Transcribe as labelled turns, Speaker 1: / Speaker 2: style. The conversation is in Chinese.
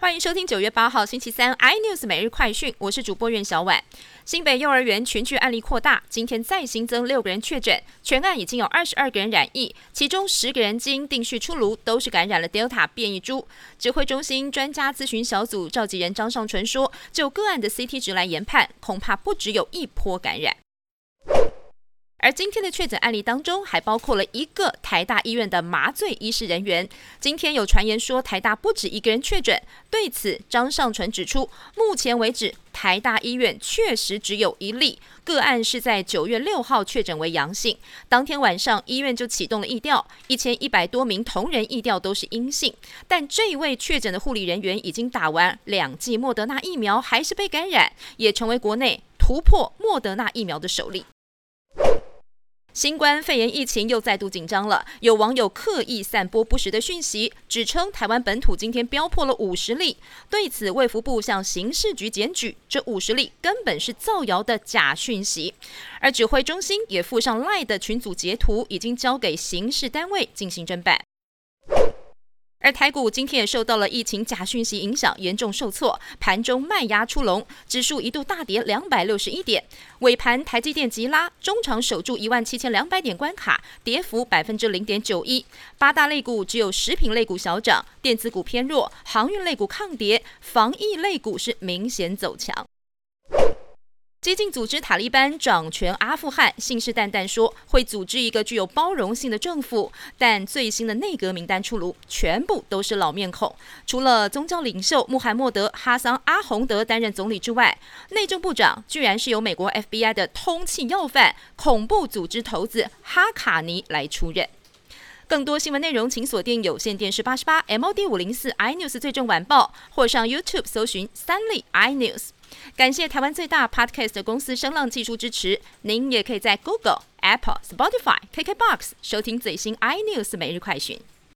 Speaker 1: 欢迎收听九月八号星期三 iNews 每日快讯，我是主播苑小婉。新北幼儿园群聚案例扩大，今天再新增六个人确诊，全案已经有二十二个人染疫，其中十个人经定序出炉，都是感染了 Delta 变异株。指挥中心专家咨询小组召集人张尚纯说，就个案的 CT 值来研判，恐怕不只有一波感染。而今天的确诊案例当中，还包括了一个台大医院的麻醉医师人员。今天有传言说台大不止一个人确诊，对此张尚纯指出，目前为止台大医院确实只有一例个案是在九月六号确诊为阳性，当天晚上医院就启动了疫调，一千一百多名同仁疫调都是阴性，但这一位确诊的护理人员已经打完两剂莫德纳疫苗，还是被感染，也成为国内突破莫德纳疫苗的首例。新冠肺炎疫情又再度紧张了，有网友刻意散播不实的讯息，指称台湾本土今天飙破了五十例。对此，卫福部向刑事局检举，这五十例根本是造谣的假讯息。而指挥中心也附上赖的群组截图，已经交给刑事单位进行侦办。而台股今天也受到了疫情假讯息影响，严重受挫，盘中卖压出笼，指数一度大跌两百六十一点。尾盘台积电急拉，中场守住一万七千两百点关卡，跌幅百分之零点九一。八大类股只有食品类股小涨，电子股偏弱，航运类股抗跌，防疫类股是明显走强。激进组织塔利班掌权阿富汗，信誓旦旦说会组织一个具有包容性的政府，但最新的内阁名单出炉，全部都是老面孔。除了宗教领袖穆罕默德哈桑阿洪德担任总理之外，内政部长居然是由美国 FBI 的通缉要犯、恐怖组织头子哈卡尼来出任。更多新闻内容，请锁定有线电视八十八 MOD 五零四 iNews 最正晚报，或上 YouTube 搜寻三立 iNews。感谢台湾最大 Podcast 公司声浪技术支持。您也可以在 Google、Apple、Spotify、KKBox 收听最新 iNews 每日快讯。